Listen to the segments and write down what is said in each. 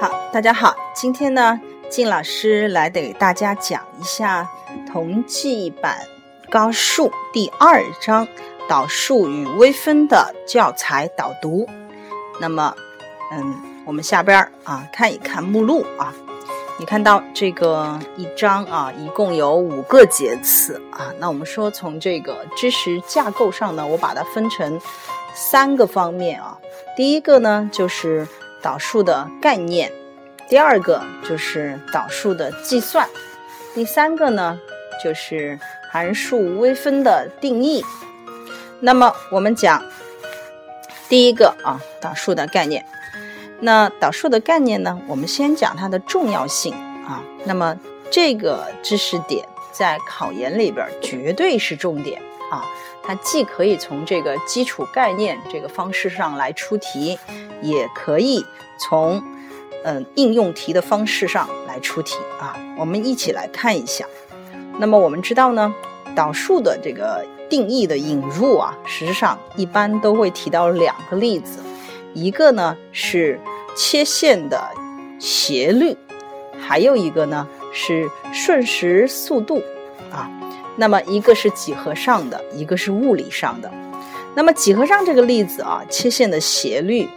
好，大家好，今天呢，靳老师来给大家讲一下同济版高数第二章导数与微分的教材导读。那么，嗯，我们下边啊看一看目录啊。你看到这个一章啊，一共有五个节次啊。那我们说从这个知识架构上呢，我把它分成三个方面啊。第一个呢就是导数的概念，第二个就是导数的计算，第三个呢就是函数微分的定义。那么我们讲第一个啊，导数的概念。那导数的概念呢？我们先讲它的重要性啊。那么这个知识点在考研里边绝对是重点啊。它既可以从这个基础概念这个方式上来出题，也可以从嗯应用题的方式上来出题啊。我们一起来看一下。那么我们知道呢，导数的这个定义的引入啊，实际上一般都会提到两个例子，一个呢是。切线的斜率，还有一个呢是瞬时速度啊。那么一个是几何上的，一个是物理上的。那么几何上这个例子啊，切线的斜率，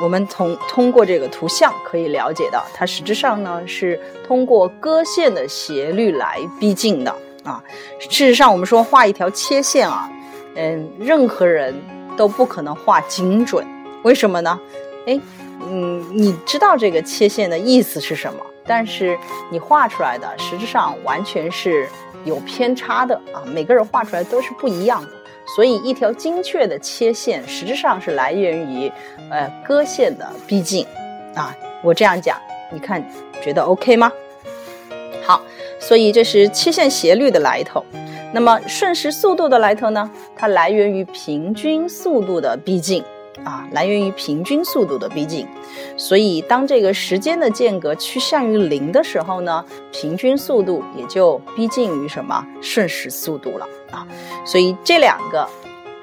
我们从通过这个图像可以了解到，它实质上呢是通过割线的斜率来逼近的啊。事实上，我们说画一条切线啊，嗯，任何人都不可能画精准，为什么呢？哎。嗯，你知道这个切线的意思是什么？但是你画出来的实质上完全是有偏差的啊！每个人画出来都是不一样的，所以一条精确的切线实质上是来源于呃割线的逼近啊。我这样讲，你看觉得 OK 吗？好，所以这是切线斜率的来头。那么瞬时速度的来头呢？它来源于平均速度的逼近。啊，来源于平均速度的逼近，所以当这个时间的间隔趋向于零的时候呢，平均速度也就逼近于什么瞬时速度了啊。所以这两个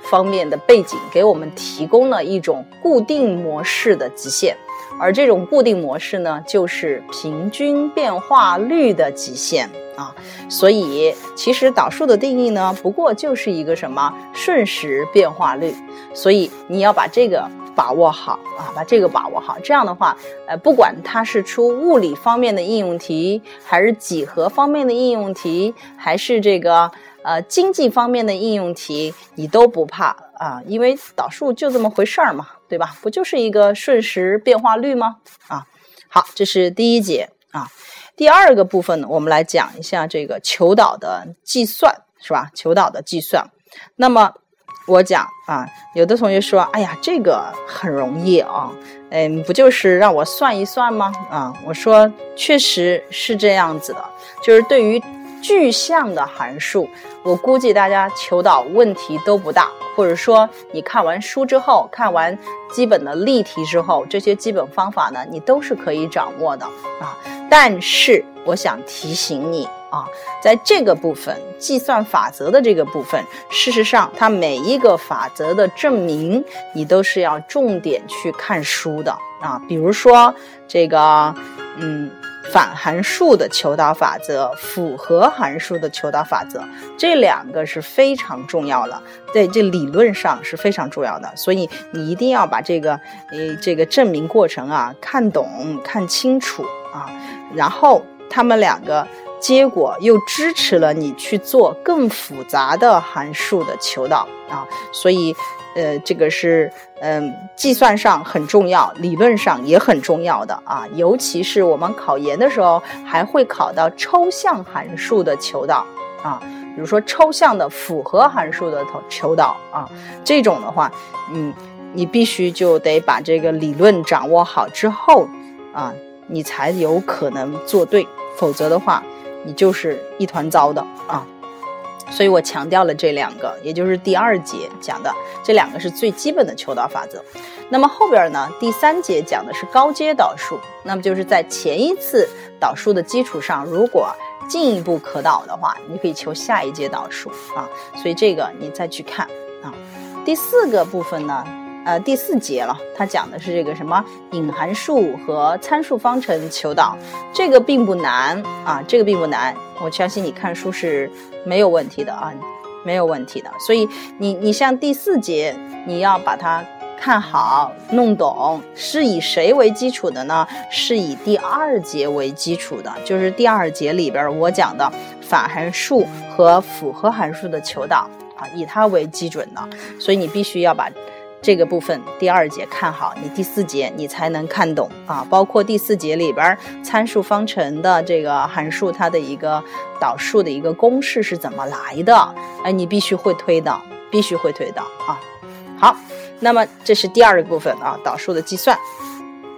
方面的背景给我们提供了一种固定模式的极限，而这种固定模式呢，就是平均变化率的极限。啊，所以其实导数的定义呢，不过就是一个什么瞬时变化率，所以你要把这个把握好啊，把这个把握好，这样的话，呃，不管它是出物理方面的应用题，还是几何方面的应用题，还是这个呃经济方面的应用题，你都不怕啊，因为导数就这么回事儿嘛，对吧？不就是一个瞬时变化率吗？啊，好，这是第一节啊。第二个部分呢，我们来讲一下这个求导的计算，是吧？求导的计算。那么我讲啊，有的同学说，哎呀，这个很容易啊，嗯，不就是让我算一算吗？啊，我说确实是这样子的，就是对于具象的函数，我估计大家求导问题都不大，或者说你看完书之后，看完基本的例题之后，这些基本方法呢，你都是可以掌握的啊。但是我想提醒你啊，在这个部分计算法则的这个部分，事实上它每一个法则的证明，你都是要重点去看书的啊。比如说这个，嗯，反函数的求导法则，复合函数的求导法则，这两个是非常重要的，在这理论上是非常重要的。所以你一定要把这个，呃，这个证明过程啊看懂、看清楚啊。然后他们两个结果又支持了你去做更复杂的函数的求导啊，所以，呃，这个是嗯计算上很重要，理论上也很重要的啊，尤其是我们考研的时候还会考到抽象函数的求导啊，比如说抽象的复合函数的求导啊，这种的话，嗯，你必须就得把这个理论掌握好之后啊。你才有可能做对，否则的话，你就是一团糟的啊！所以我强调了这两个，也就是第二节讲的这两个是最基本的求导法则。那么后边呢，第三节讲的是高阶导数，那么就是在前一次导数的基础上，如果进一步可导的话，你可以求下一阶导数啊。所以这个你再去看啊。第四个部分呢？呃第四节了，它讲的是这个什么隐函数和参数方程求导，这个并不难啊，这个并不难，我相信你看书是没有问题的啊，没有问题的。所以你你像第四节，你要把它。看好弄懂是以谁为基础的呢？是以第二节为基础的，就是第二节里边我讲的反函数和复合函数的求导啊，以它为基准的。所以你必须要把这个部分第二节看好，你第四节你才能看懂啊。包括第四节里边参数方程的这个函数，它的一个导数的一个公式是怎么来的？哎，你必须会推导，必须会推导啊。好。那么这是第二个部分啊，导数的计算。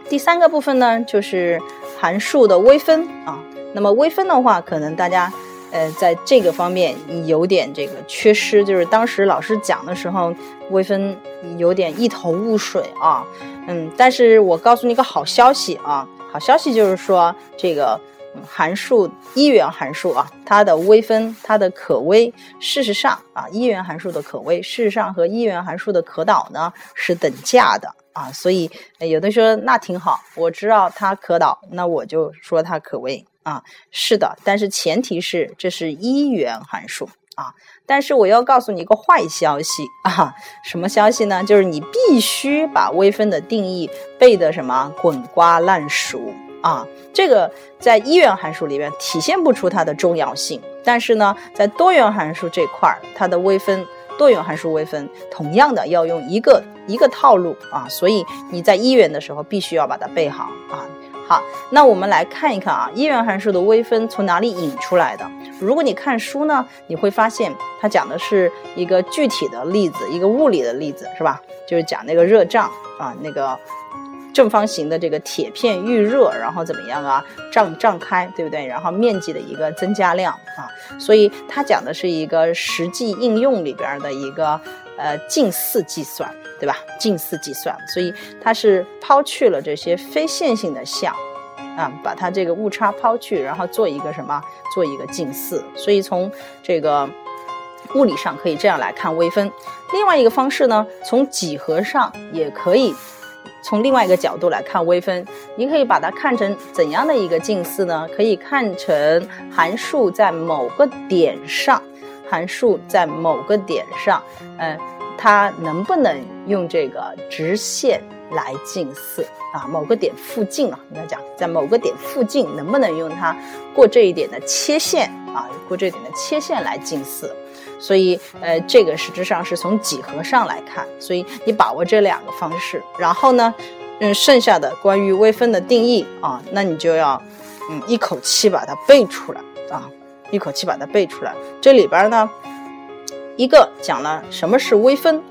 第三个部分呢，就是函数的微分啊。那么微分的话，可能大家呃在这个方面有点这个缺失，就是当时老师讲的时候，微分有点一头雾水啊。嗯，但是我告诉你一个好消息啊，好消息就是说这个。函数一元函数啊，它的微分，它的可微，事实上啊，一元函数的可微，事实上和一元函数的可导呢是等价的啊，所以有的说那挺好，我知道它可导，那我就说它可微啊，是的，但是前提是这是一元函数啊，但是我要告诉你一个坏消息啊，什么消息呢？就是你必须把微分的定义背的什么滚瓜烂熟。啊，这个在一元函数里边体现不出它的重要性，但是呢，在多元函数这块儿，它的微分，多元函数微分同样的要用一个一个套路啊，所以你在一元的时候必须要把它背好啊。好，那我们来看一看啊，一元函数的微分从哪里引出来的？如果你看书呢，你会发现它讲的是一个具体的例子，一个物理的例子，是吧？就是讲那个热胀啊，那个。正方形的这个铁片遇热，然后怎么样啊？胀胀开，对不对？然后面积的一个增加量啊，所以它讲的是一个实际应用里边的一个呃近似计算，对吧？近似计算，所以它是抛去了这些非线性的项啊，把它这个误差抛去，然后做一个什么？做一个近似。所以从这个物理上可以这样来看微分。另外一个方式呢，从几何上也可以。从另外一个角度来看微分，你可以把它看成怎样的一个近似呢？可以看成函数在某个点上，函数在某个点上，嗯，它能不能用这个直线来近似啊？某个点附近啊，应该讲在某个点附近能不能用它过这一点的切线啊？过这一点的切线来近似？所以，呃，这个实质上是从几何上来看，所以你把握这两个方式，然后呢，嗯，剩下的关于微分的定义啊，那你就要，嗯，一口气把它背出来啊，一口气把它背出来。这里边呢，一个讲了什么是微分，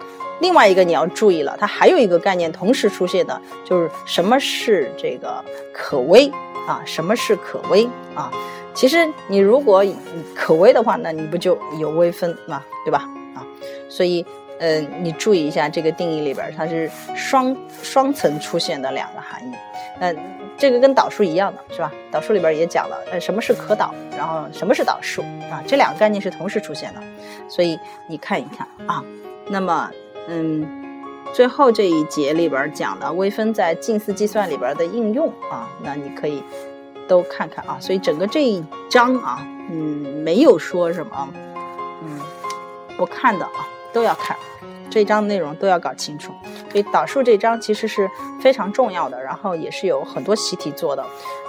另外一个你要注意了，它还有一个概念同时出现的，就是什么是这个可微啊，什么是可微啊。其实你如果可微的话，那你不就有微分嘛，对吧？啊，所以，呃，你注意一下这个定义里边，它是双双层出现的两个含义。嗯，这个跟导数一样的是吧？导数里边也讲了，呃，什么是可导，然后什么是导数啊？这两个概念是同时出现的，所以你看一看啊。那么，嗯，最后这一节里边讲的微分在近似计算里边的应用啊，那你可以。都看看啊，所以整个这一章啊，嗯，没有说什么，嗯，不看的啊，都要看，这一章内容都要搞清楚。所以导数这一章其实是非常重要的，然后也是有很多习题做的，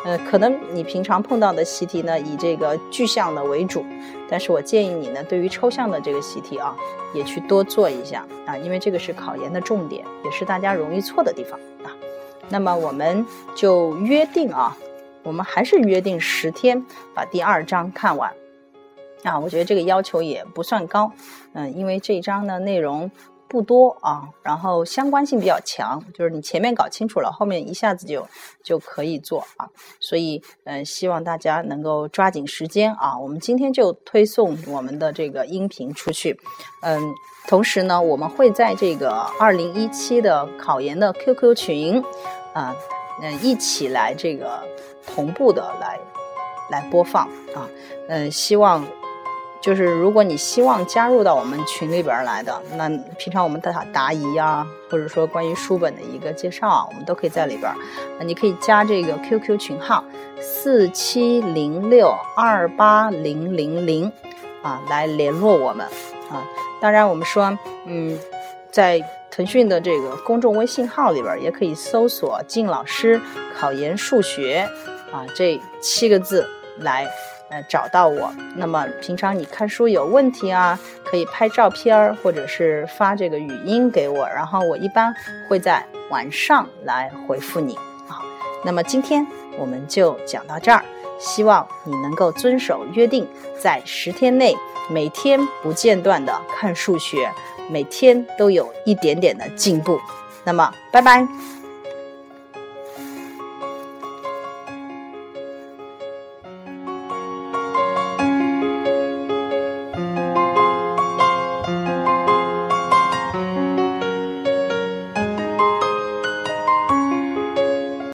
呃，可能你平常碰到的习题呢，以这个具象的为主，但是我建议你呢，对于抽象的这个习题啊，也去多做一下啊，因为这个是考研的重点，也是大家容易错的地方啊。那么我们就约定啊。我们还是约定十天把第二章看完，啊，我觉得这个要求也不算高，嗯，因为这一章的内容不多啊，然后相关性比较强，就是你前面搞清楚了，后面一下子就就可以做啊，所以嗯，希望大家能够抓紧时间啊，我们今天就推送我们的这个音频出去，嗯，同时呢，我们会在这个二零一七的考研的 QQ 群，啊，嗯，一起来这个。同步的来来播放啊，嗯，希望就是如果你希望加入到我们群里边来的，那平常我们答答疑啊，或者说关于书本的一个介绍啊，我们都可以在里边。那你可以加这个 QQ 群号四七零六二八零零零啊，来联络我们啊。当然，我们说，嗯，在腾讯的这个公众微信号里边，也可以搜索“靳老师考研数学”啊这七个字来。呃，找到我。那么平常你看书有问题啊，可以拍照片儿，或者是发这个语音给我，然后我一般会在晚上来回复你啊。那么今天我们就讲到这儿，希望你能够遵守约定，在十天内每天不间断的看数学，每天都有一点点的进步。那么，拜拜。